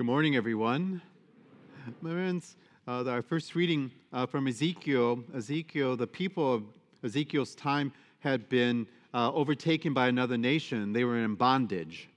Good morning, everyone. My friends, uh, our first reading uh, from Ezekiel, Ezekiel, the people of Ezekiel's time had been uh, overtaken by another nation. They were in bondage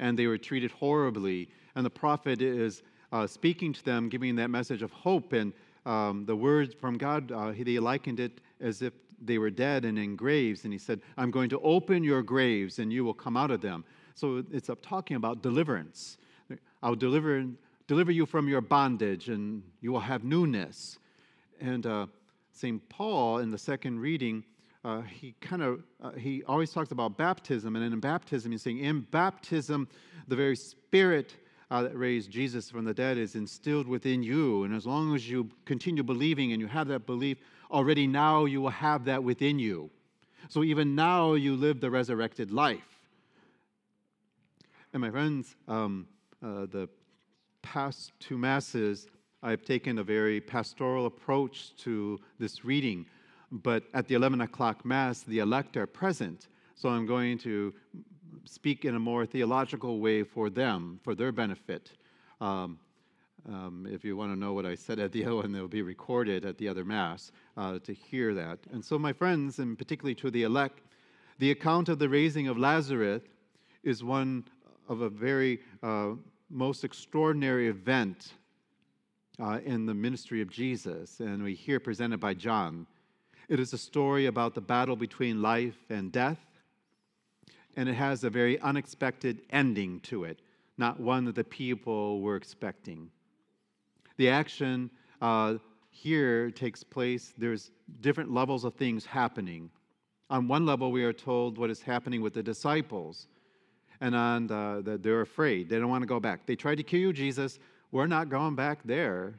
and they were treated horribly. And the prophet is uh, speaking to them, giving that message of hope. And um, the words from God, uh, he, likened it as if they were dead and in graves. And he said, I'm going to open your graves and you will come out of them. So it's up talking about deliverance. I'll deliver, deliver you from your bondage and you will have newness. And uh, St. Paul, in the second reading, uh, he kind of uh, he always talks about baptism and in baptism he's saying in baptism the very spirit uh, that raised jesus from the dead is instilled within you and as long as you continue believing and you have that belief already now you will have that within you so even now you live the resurrected life and my friends um, uh, the past two masses i've taken a very pastoral approach to this reading but at the 11 o'clock Mass, the elect are present. So I'm going to speak in a more theological way for them, for their benefit. Um, um, if you want to know what I said at the other one, it'll be recorded at the other Mass uh, to hear that. And so, my friends, and particularly to the elect, the account of the raising of Lazarus is one of a very uh, most extraordinary event uh, in the ministry of Jesus, and we hear presented by John. It is a story about the battle between life and death, and it has a very unexpected ending to it, not one that the people were expecting. The action uh, here takes place, there's different levels of things happening. On one level, we are told what is happening with the disciples, and on the, the, they're afraid. They don't want to go back. They tried to kill you, Jesus. We're not going back there.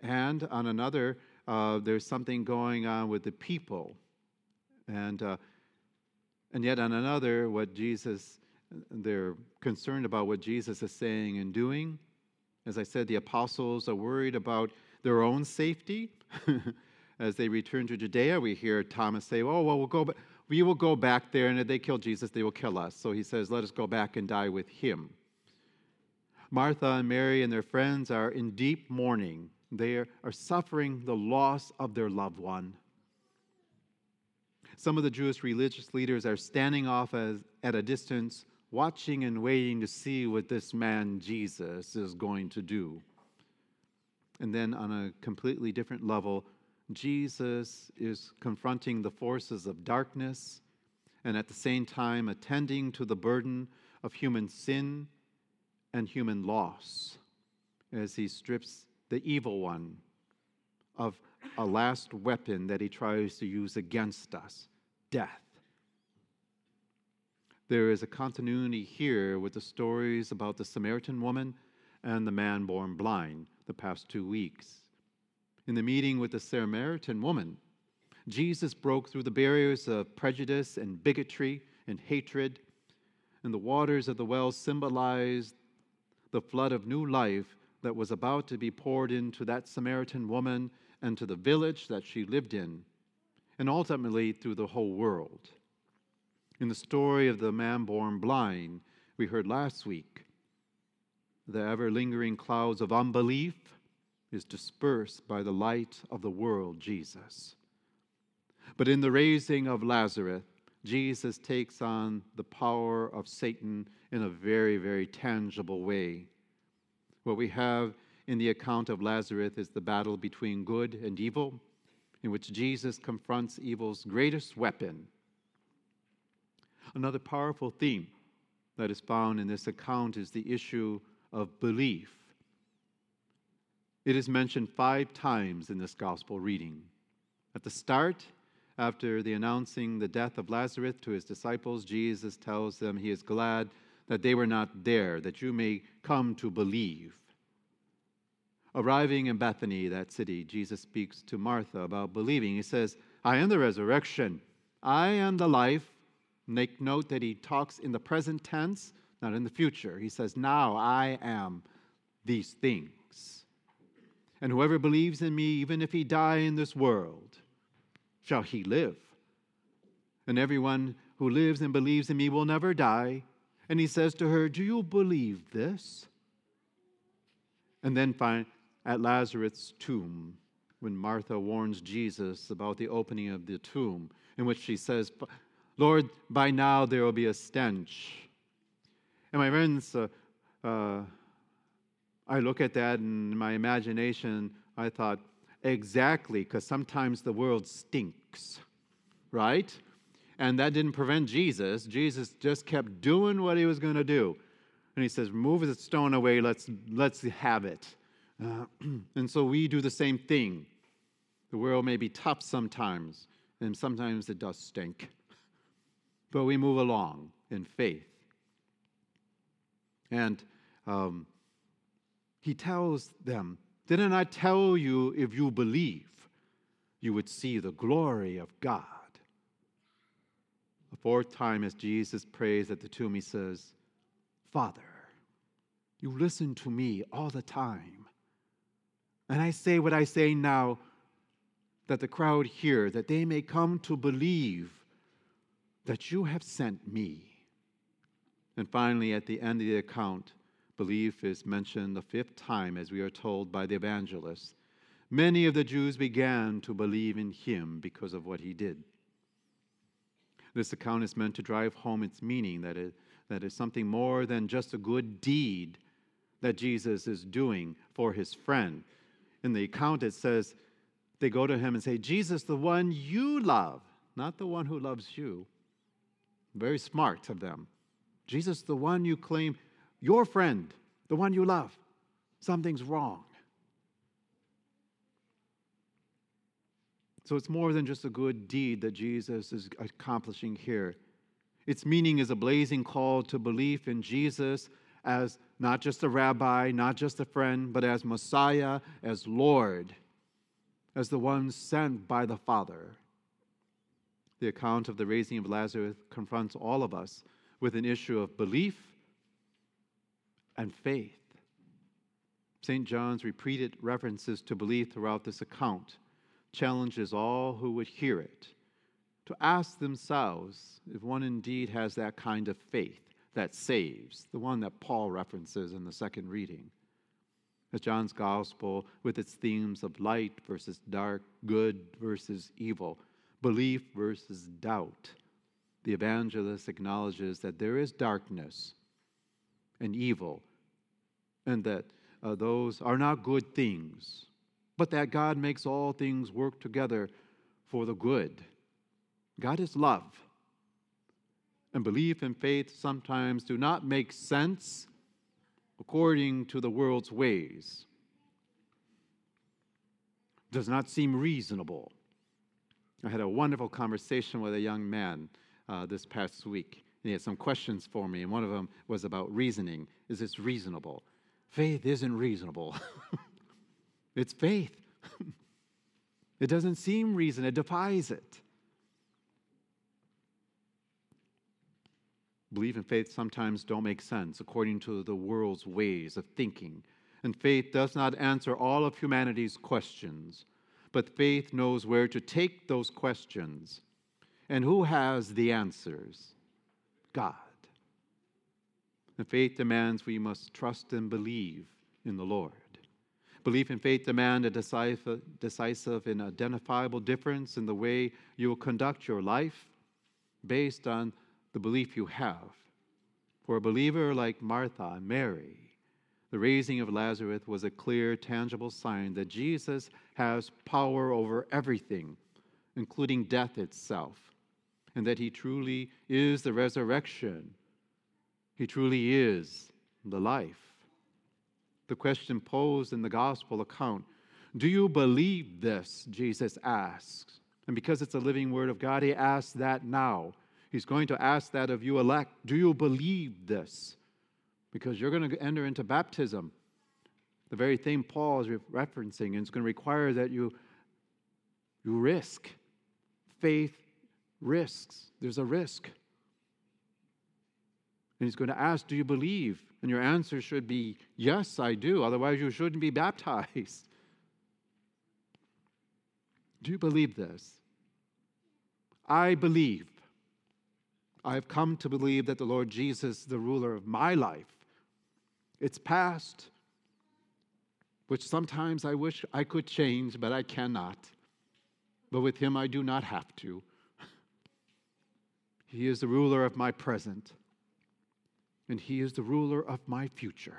And on another, uh, there's something going on with the people. And, uh, and yet, on another, what Jesus, they're concerned about what Jesus is saying and doing. As I said, the apostles are worried about their own safety. As they return to Judea, we hear Thomas say, Oh, well, we'll go back. We will go back there, and if they kill Jesus, they will kill us. So he says, Let us go back and die with him. Martha and Mary and their friends are in deep mourning they are suffering the loss of their loved one. Some of the Jewish religious leaders are standing off as, at a distance, watching and waiting to see what this man Jesus is going to do. And then, on a completely different level, Jesus is confronting the forces of darkness and at the same time attending to the burden of human sin and human loss as he strips the evil one of a last weapon that he tries to use against us death. There is a continuity here with the stories about the Samaritan woman and the man born blind the past two weeks. In the meeting with the Samaritan woman, Jesus broke through the barriers of prejudice and bigotry and hatred, and the waters of the well symbolized the flood of new life that was about to be poured into that Samaritan woman and to the village that she lived in, and ultimately through the whole world. In the story of the man born blind, we heard last week, the ever lingering clouds of unbelief is dispersed by the light of the world, Jesus. But in the raising of Lazarus, Jesus takes on the power of Satan in a very, very tangible way. What we have in the account of Lazarus is the battle between good and evil, in which Jesus confronts evil's greatest weapon. Another powerful theme that is found in this account is the issue of belief. It is mentioned five times in this gospel reading. At the start, after the announcing the death of Lazarus to his disciples, Jesus tells them he is glad that they were not there, that you may come to believe. Arriving in Bethany, that city, Jesus speaks to Martha about believing. He says, I am the resurrection, I am the life. Make note that he talks in the present tense, not in the future. He says, Now I am these things. And whoever believes in me, even if he die in this world, shall he live. And everyone who lives and believes in me will never die. And he says to her, Do you believe this? And then find at Lazarus' tomb when Martha warns Jesus about the opening of the tomb, in which she says, Lord, by now there will be a stench. And my friends, uh, uh, I look at that and in my imagination, I thought, exactly, because sometimes the world stinks, right? And that didn't prevent Jesus. Jesus just kept doing what he was going to do. And he says, Move the stone away, let's, let's have it. Uh, and so we do the same thing. The world may be tough sometimes, and sometimes it does stink. But we move along in faith. And um, he tells them, Didn't I tell you if you believe, you would see the glory of God? The fourth time, as Jesus prays at the tomb, he says, Father, you listen to me all the time. And I say what I say now that the crowd hear, that they may come to believe that you have sent me. And finally, at the end of the account, belief is mentioned the fifth time, as we are told by the evangelist. Many of the Jews began to believe in him because of what he did. This account is meant to drive home its meaning that it, that is something more than just a good deed that Jesus is doing for his friend. In the account, it says they go to him and say, Jesus, the one you love, not the one who loves you. Very smart of them. Jesus, the one you claim, your friend, the one you love. Something's wrong. So it's more than just a good deed that Jesus is accomplishing here. Its meaning is a blazing call to belief in Jesus as not just a rabbi, not just a friend, but as Messiah, as Lord, as the one sent by the Father. The account of the raising of Lazarus confronts all of us with an issue of belief and faith. St. John's repeated references to belief throughout this account challenges all who would hear it to ask themselves if one indeed has that kind of faith that saves, the one that Paul references in the second reading. As John's gospel, with its themes of light versus dark, good versus evil, belief versus doubt, the evangelist acknowledges that there is darkness and evil, and that uh, those are not good things, but that God makes all things work together for the good. God is love and belief and faith sometimes do not make sense according to the world's ways. Does not seem reasonable. I had a wonderful conversation with a young man uh, this past week. And He had some questions for me, and one of them was about reasoning. Is this reasonable? Faith isn't reasonable. it's faith. it doesn't seem reason, it defies it. Belief and faith sometimes don't make sense according to the world's ways of thinking. And faith does not answer all of humanity's questions, but faith knows where to take those questions. And who has the answers? God. And faith demands we must trust and believe in the Lord. Belief and faith demand a decisive, decisive and identifiable difference in the way you will conduct your life based on the belief you have. For a believer like Martha and Mary, the raising of Lazarus was a clear, tangible sign that Jesus has power over everything, including death itself, and that he truly is the resurrection. He truly is the life. The question posed in the gospel account do you believe this? Jesus asks. And because it's a living word of God, he asks that now. He's going to ask that of you elect. Do you believe this? Because you're going to enter into baptism. The very thing Paul is referencing, and it's going to require that you, you risk. Faith risks. There's a risk. And he's going to ask, Do you believe? And your answer should be, Yes, I do. Otherwise, you shouldn't be baptized. Do you believe this? I believe. I have come to believe that the Lord Jesus is the ruler of my life. It's past, which sometimes I wish I could change, but I cannot. But with Him, I do not have to. He is the ruler of my present, and He is the ruler of my future.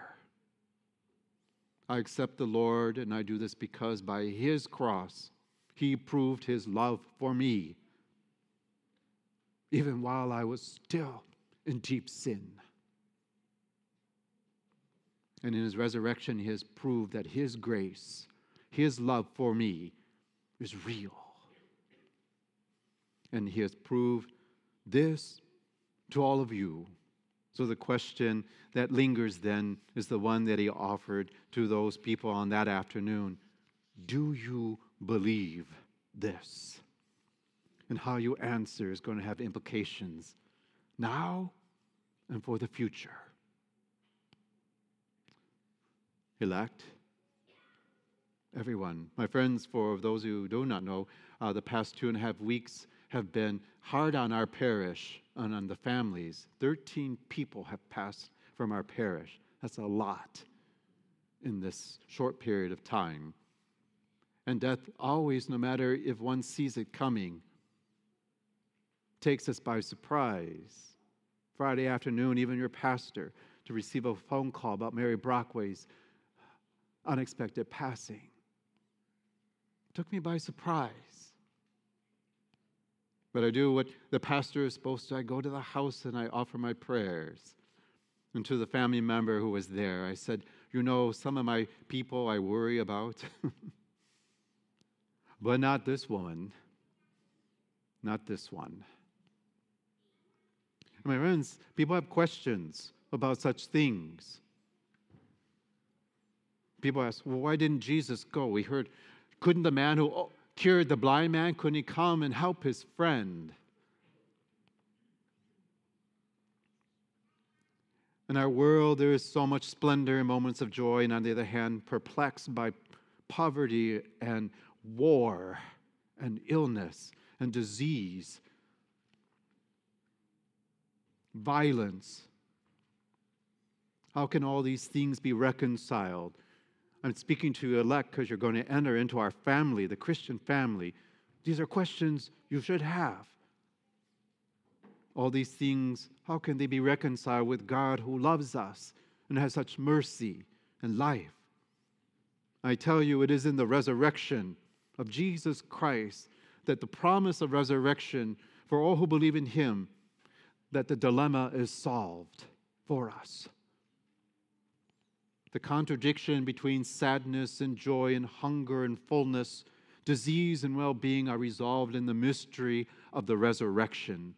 I accept the Lord, and I do this because by His cross, He proved His love for me, even while I was still in deep sin. And in His resurrection, He has proved that His grace, His love for me, is real. And He has proved this to all of you. So the question that lingers then is the one that he offered to those people on that afternoon Do you believe this? And how you answer is going to have implications now and for the future. Elect, everyone. My friends, for those who do not know, uh, the past two and a half weeks have been hard on our parish and on the families. 13 people have passed from our parish. That's a lot in this short period of time. And death always, no matter if one sees it coming, takes us by surprise. Friday afternoon, even your pastor, to receive a phone call about Mary Brockway's unexpected passing. took me by surprise. But I do what the pastor is supposed to. I go to the house and I offer my prayers. And to the family member who was there, I said, You know, some of my people I worry about, but not this woman, not this one. My friends, people have questions about such things. People ask, Well, why didn't Jesus go? We heard, couldn't the man who cured the blind man? Couldn't he come and help his friend? In our world, there is so much splendor and moments of joy, and on the other hand, perplexed by poverty and war and illness and disease, violence. How can all these things be reconciled? I'm speaking to you elect because you're going to enter into our family, the Christian family. These are questions you should have. All these things, how can they be reconciled with God who loves us and has such mercy and life? I tell you, it is in the resurrection of Jesus Christ that the promise of resurrection for all who believe in him that the dilemma is solved for us. The contradiction between sadness and joy and hunger and fullness, disease and well being are resolved in the mystery of the resurrection.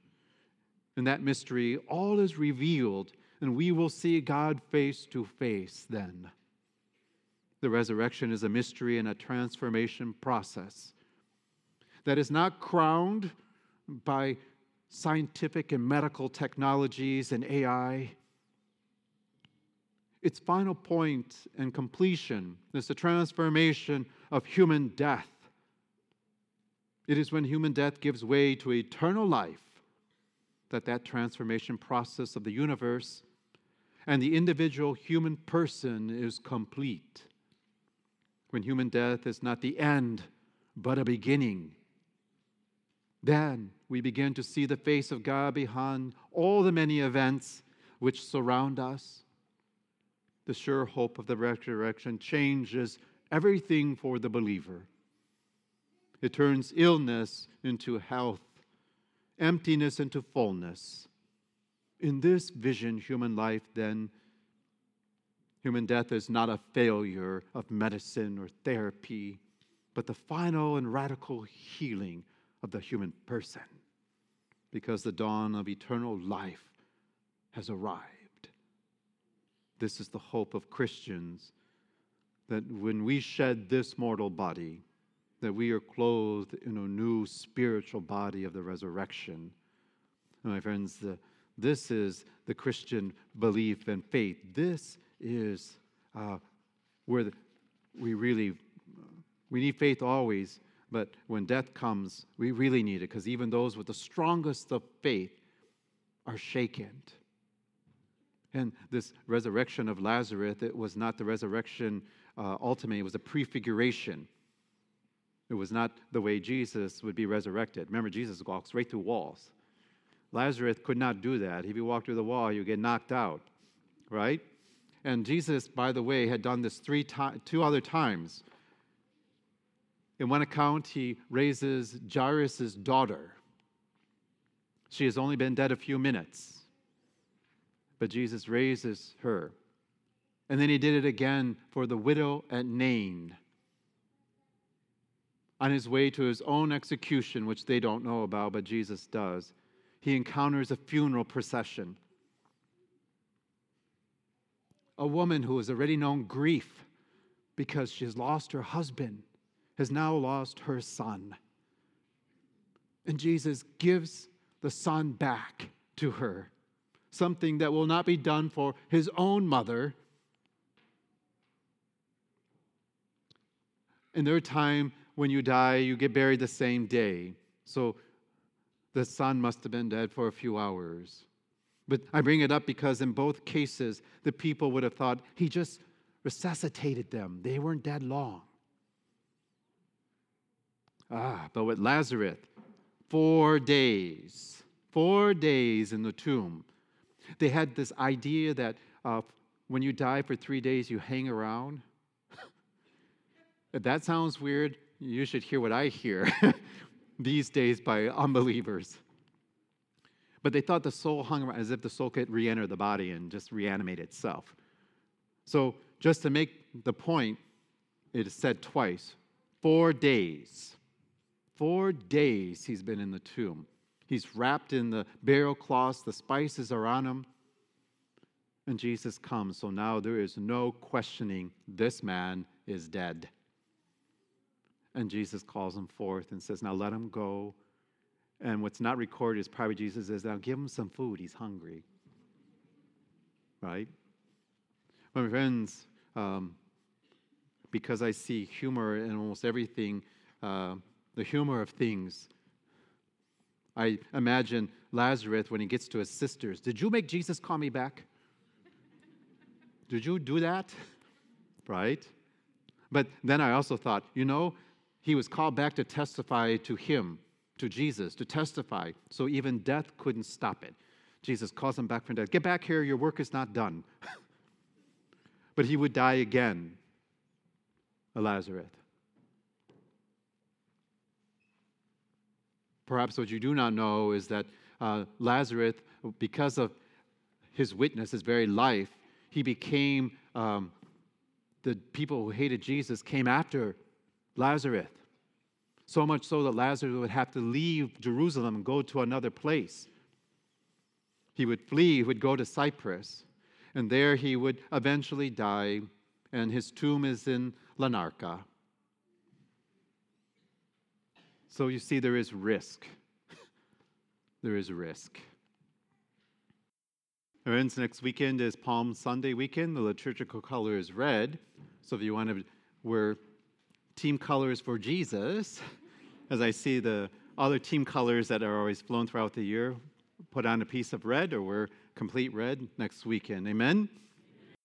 In that mystery, all is revealed, and we will see God face to face then. The resurrection is a mystery and a transformation process that is not crowned by scientific and medical technologies and AI its final point and completion is the transformation of human death. It is when human death gives way to eternal life that that transformation process of the universe and the individual human person is complete. When human death is not the end, but a beginning. Then we begin to see the face of God behind all the many events which surround us the sure hope of the resurrection changes everything for the believer. It turns illness into health, emptiness into fullness. In this vision, human life, then, human death is not a failure of medicine or therapy, but the final and radical healing of the human person, because the dawn of eternal life has arrived. This is the hope of Christians that when we shed this mortal body, that we are clothed in a new spiritual body of the resurrection. My friends, the, this is the Christian belief and faith. This is uh, where the, we really we need faith always, but when death comes, we really need it because even those with the strongest of faith are shaken And this resurrection of Lazarus, it was not the resurrection uh, ultimately, it was a prefiguration. It was not the way Jesus would be resurrected. Remember, Jesus walks right through walls. Lazarus could not do that. If he walked through the wall, he would get knocked out, right? And Jesus, by the way, had done this three to- two other times. In one account, he raises Jairus' daughter. She has only been dead a few minutes, but Jesus raises her. And then he did it again for the widow at Nain on his way to his own execution, which they don't know about, but Jesus does. He encounters a funeral procession. A woman who has already known grief because she has lost her husband has now lost her son. And Jesus gives the son back to her, something that will not be done for his own mother, In their time, when you die, you get buried the same day. So the son must have been dead for a few hours. But I bring it up because in both cases, the people would have thought he just resuscitated them. They weren't dead long. Ah, but with Lazarus, four days, four days in the tomb. They had this idea that uh, when you die for three days, you hang around. If that sounds weird, you should hear what I hear these days by unbelievers. But they thought the soul hung around as if the soul could re enter the body and just reanimate itself. So, just to make the point, it is said twice four days. Four days he's been in the tomb. He's wrapped in the burial cloths, the spices are on him. And Jesus comes. So now there is no questioning this man is dead. And Jesus calls him forth and says, Now let him go. And what's not recorded is probably Jesus says, Now give him some food. He's hungry. Right? My friends, um, because I see humor in almost everything, uh, the humor of things, I imagine Lazarus when he gets to his sisters. Did you make Jesus call me back? Did you do that? Right? But then I also thought, you know, he was called back to testify to him, to Jesus, to testify. So even death couldn't stop it. Jesus calls him back from death. Get back here, your work is not done. but he would die again, Lazarus. Perhaps what you do not know is that uh, Lazarus, because of his witness, his very life, he became um, the people who hated Jesus came after Lazarus. So much so that Lazarus would have to leave Jerusalem and go to another place. He would flee, he would go to Cyprus, and there he would eventually die, and his tomb is in Larnaca. So you see, there is risk. there is risk. Friends, next weekend is Palm Sunday weekend. The liturgical color is red. So if you want to wear team colors for Jesus, as I see the other team colors that are always flown throughout the year, put on a piece of red or wear complete red next weekend. Amen?